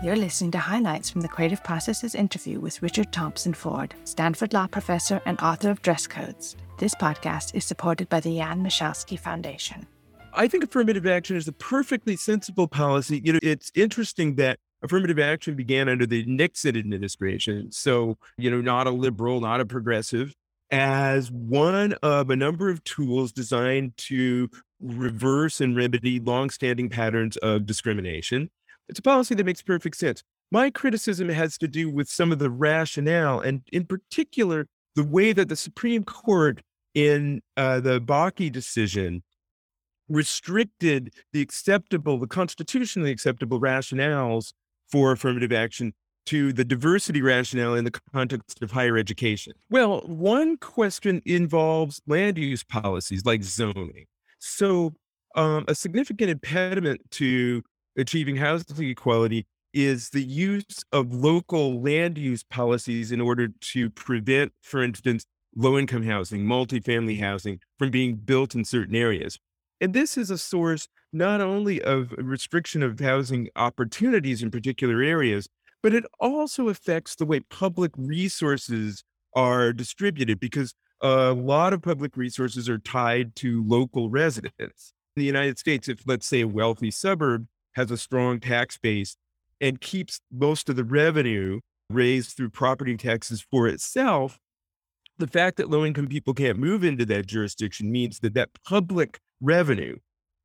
You're listening to highlights from the Creative Processes interview with Richard Thompson Ford, Stanford Law professor and author of Dress Codes. This podcast is supported by the Jan Michalski Foundation. I think affirmative action is a perfectly sensible policy. You know, it's interesting that affirmative action began under the Nixon administration. So, you know, not a liberal, not a progressive, as one of a number of tools designed to reverse and remedy longstanding patterns of discrimination. It's a policy that makes perfect sense. My criticism has to do with some of the rationale, and in particular, the way that the Supreme Court in uh, the Bakke decision restricted the acceptable, the constitutionally acceptable rationales for affirmative action to the diversity rationale in the context of higher education? Well, one question involves land use policies like zoning. So, um, a significant impediment to achieving housing equality is the use of local land use policies in order to prevent, for instance, low income housing, multifamily housing from being built in certain areas. And this is a source not only of restriction of housing opportunities in particular areas, but it also affects the way public resources are distributed because a lot of public resources are tied to local residents. In the United States, if let's say a wealthy suburb has a strong tax base and keeps most of the revenue raised through property taxes for itself, the fact that low income people can't move into that jurisdiction means that that public revenue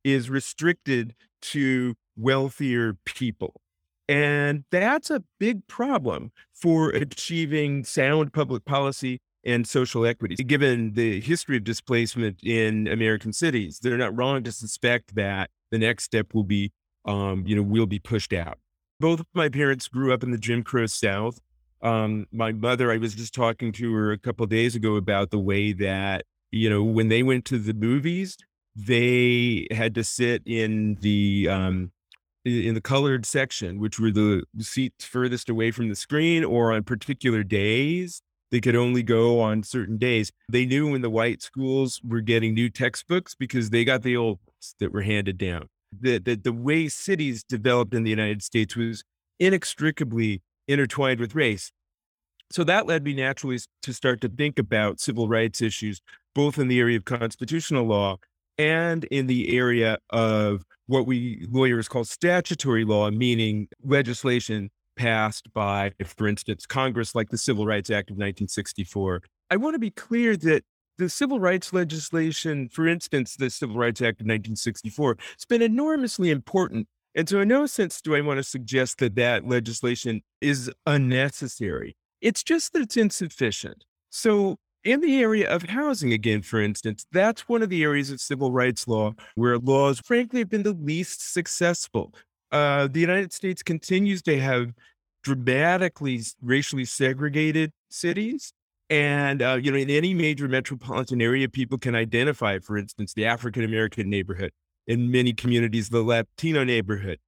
is restricted to wealthier people. And that's a big problem for achieving sound public policy and social equity. Given the history of displacement in American cities, they're not wrong to suspect that the next step will be, um, you know, we'll be pushed out. Both of my parents grew up in the Jim Crow South. Um, my mother, I was just talking to her a couple days ago about the way that, you know, when they went to the movies, they had to sit in the um, in the colored section, which were the seats furthest away from the screen, or on particular days. They could only go on certain days. They knew when the white schools were getting new textbooks because they got the old ones that were handed down. The, the, the way cities developed in the United States was inextricably intertwined with race. So that led me naturally to start to think about civil rights issues, both in the area of constitutional law and in the area of what we lawyers call statutory law, meaning legislation passed by, for instance, Congress, like the Civil Rights Act of 1964. I want to be clear that the civil rights legislation, for instance, the Civil Rights Act of 1964, has been enormously important. And so, in no sense do I want to suggest that that legislation is unnecessary. It's just that it's insufficient. So, in the area of housing, again, for instance, that's one of the areas of civil rights law where laws, frankly, have been the least successful. Uh, the United States continues to have dramatically racially segregated cities. And, uh, you know, in any major metropolitan area, people can identify, for instance, the African American neighborhood, in many communities, the Latino neighborhood.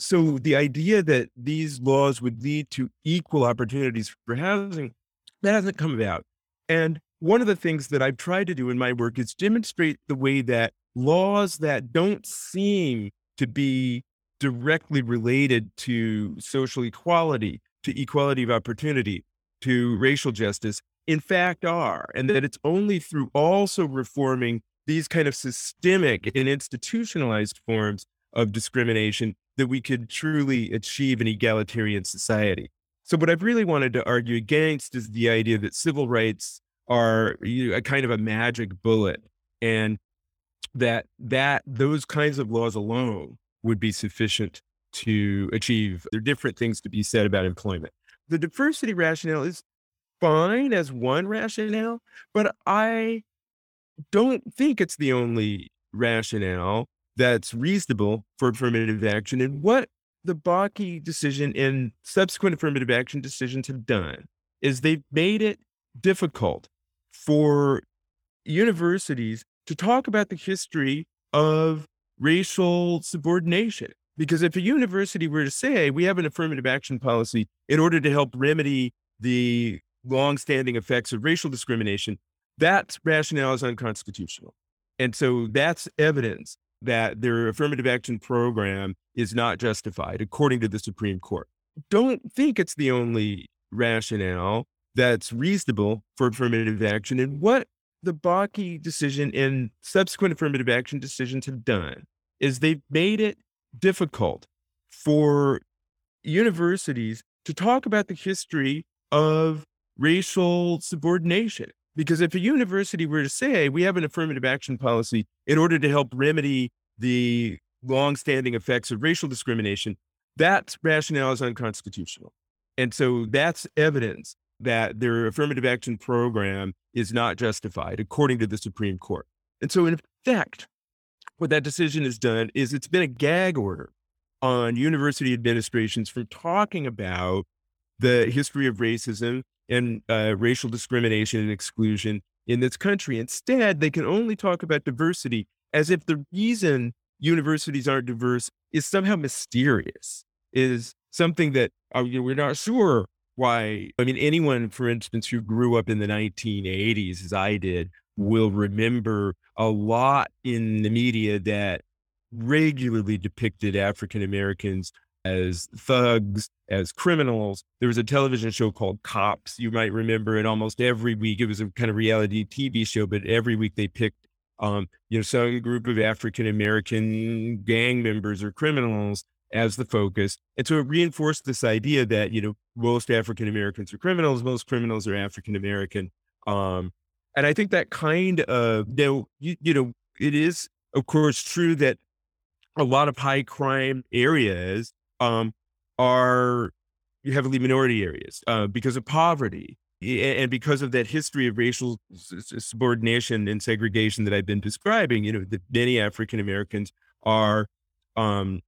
So the idea that these laws would lead to equal opportunities for housing, that hasn't come about. And one of the things that I've tried to do in my work is demonstrate the way that laws that don't seem to be directly related to social equality, to equality of opportunity, to racial justice, in fact are, and that it's only through also reforming these kind of systemic and institutionalized forms of discrimination that we could truly achieve an egalitarian society. So what I've really wanted to argue against is the idea that civil rights are a kind of a magic bullet and that that those kinds of laws alone would be sufficient to achieve there are different things to be said about employment the diversity rationale is fine as one rationale but i don't think it's the only rationale that's reasonable for affirmative action and what the Bakke decision and subsequent affirmative action decisions have done is they've made it difficult for universities to talk about the history of racial subordination. Because if a university were to say, we have an affirmative action policy in order to help remedy the longstanding effects of racial discrimination, that rationale is unconstitutional. And so that's evidence that their affirmative action program is not justified, according to the Supreme Court. don't think it's the only rationale that's reasonable for affirmative action. And what the Bakke decision and subsequent affirmative action decisions have done is they've made it difficult for universities to talk about the history of racial subordination. Because if a university were to say, we have an affirmative action policy in order to help remedy the longstanding effects of racial discrimination, that rationale is unconstitutional. And so that's evidence that their affirmative action program is not justified, according to the Supreme Court. And so, in effect, what that decision has done is it's been a gag order on university administrations from talking about the history of racism and uh, racial discrimination and exclusion in this country. Instead, they can only talk about diversity as if the reason universities aren't diverse is somehow mysterious, is something that uh, we're not sure why. I mean, anyone, for instance, who grew up in the 1980s, as I did, will remember a lot in the media that regularly depicted African Americans as thugs, as criminals. There was a television show called Cops. You might remember it almost every week. It was a kind of reality TV show, but every week they picked, um, you know, some group of African American gang members or criminals as the focus. And so it reinforced this idea that, you know, most African Americans are criminals, most criminals are African American. Um, and I think that kind of, you know, you, you know, it is, of course, true that a lot of high crime areas um, are heavily minority areas uh, because of poverty and because of that history of racial subordination and segregation that I've been describing. You know, that many African Americans are um,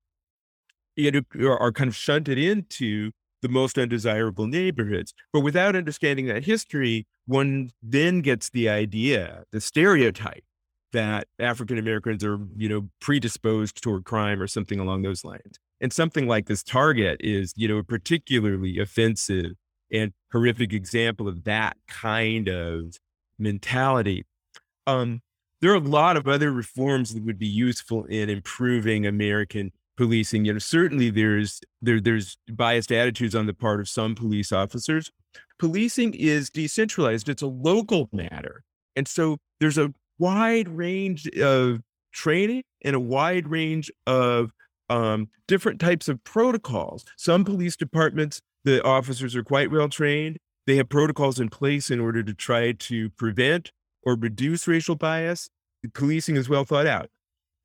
you know, are kind of shunted into the most undesirable neighborhoods. But without understanding that history, one then gets the idea, the stereotype that African Americans are, you know, predisposed toward crime or something along those lines. And something like this target is, you know, a particularly offensive and horrific example of that kind of mentality. Um, there are a lot of other reforms that would be useful in improving American policing. You know, certainly there's there there's biased attitudes on the part of some police officers. Policing is decentralized; it's a local matter, and so there's a wide range of training and a wide range of um, different types of protocols. Some police departments, the officers are quite well trained. They have protocols in place in order to try to prevent or reduce racial bias. Policing is well thought out.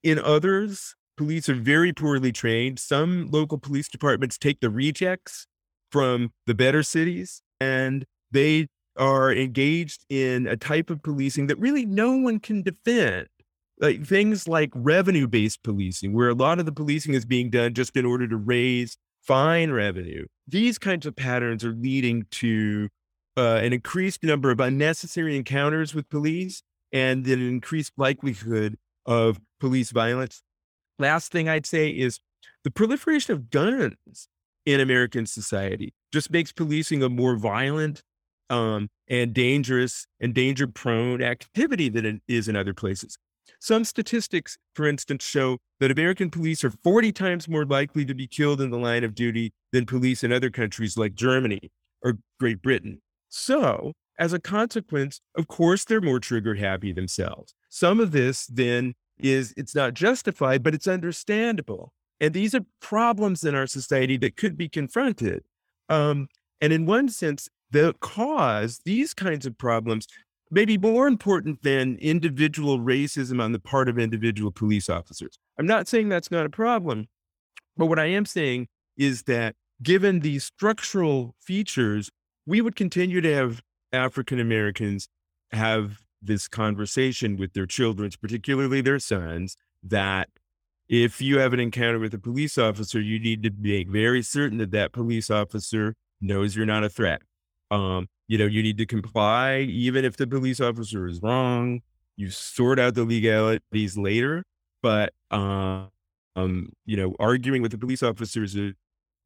In others, police are very poorly trained. Some local police departments take the rejects from the better cities and they are engaged in a type of policing that really no one can defend. Like things like revenue based policing, where a lot of the policing is being done just in order to raise fine revenue. These kinds of patterns are leading to uh, an increased number of unnecessary encounters with police and an increased likelihood of police violence last thing I'd say is the proliferation of guns in American society just makes policing a more violent um, and dangerous and danger prone activity than it is in other places. Some statistics, for instance, show that American police are 40 times more likely to be killed in the line of duty than police in other countries like Germany or Great Britain. So, as a consequence, of course, they're more trigger happy themselves. Some of this then is it's not justified, but it's understandable. And these are problems in our society that could be confronted. Um, and in one sense, the cause, these kinds of problems, may be more important than individual racism on the part of individual police officers. I'm not saying that's not a problem, but what I am saying is that given these structural features, we would continue to have African Americans have this conversation with their children, particularly their sons, that if you have an encounter with a police officer, you need to make very certain that that police officer knows you're not a threat. Um, you know, you need to comply, even if the police officer is wrong. You sort out the legalities later, but uh, um, you know, arguing with the police officer is a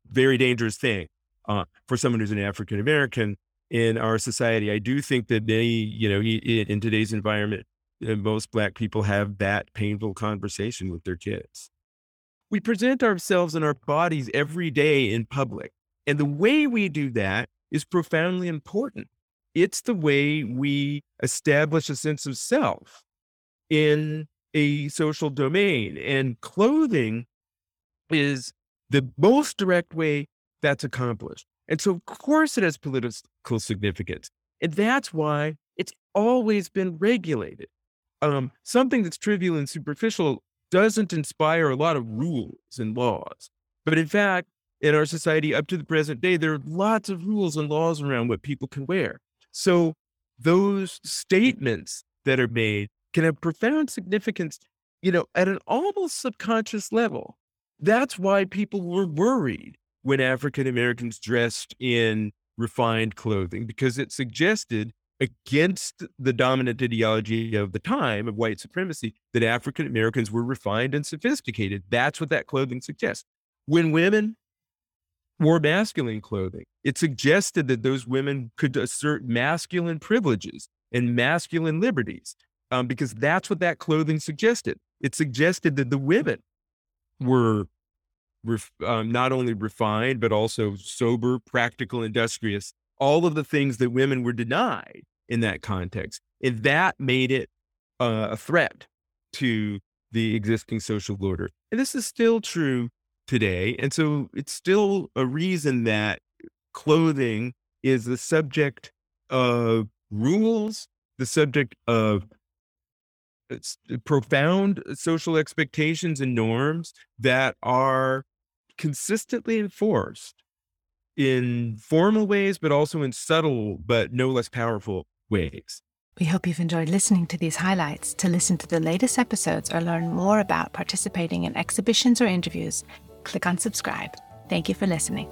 very dangerous thing uh, for someone who's an African American in our society. I do think that many, you know, in today's environment, uh, most Black people have that painful conversation with their kids. We present ourselves and our bodies every day in public. And the way we do that is profoundly important. It's the way we establish a sense of self in a social domain. And clothing is the most direct way that's accomplished. And so, of course, it has political significance. And that's why it's always been regulated. Um, something that's trivial and superficial doesn't inspire a lot of rules and laws. But in fact, in our society up to the present day, there are lots of rules and laws around what people can wear. So those statements that are made can have profound significance, you know, at an almost subconscious level. That's why people were worried when African Americans dressed in refined clothing, because it suggested against the dominant ideology of the time of white supremacy that African Americans were refined and sophisticated. That's what that clothing suggests. When women wore masculine clothing, it suggested that those women could assert masculine privileges and masculine liberties um, because that's what that clothing suggested. It suggested that the women were ref, um, not only refined, but also sober, practical, industrious, all of the things that women were denied in that context. And that made it uh, a threat to the existing social order. And this is still true today. And so it's still a reason that clothing is the subject of rules, the subject of profound social expectations and norms that are consistently enforced in formal ways, but also in subtle but no less powerful ways. We hope you've enjoyed listening to these highlights. To listen to the latest episodes or learn more about participating in exhibitions or interviews, click on subscribe. Thank you for listening.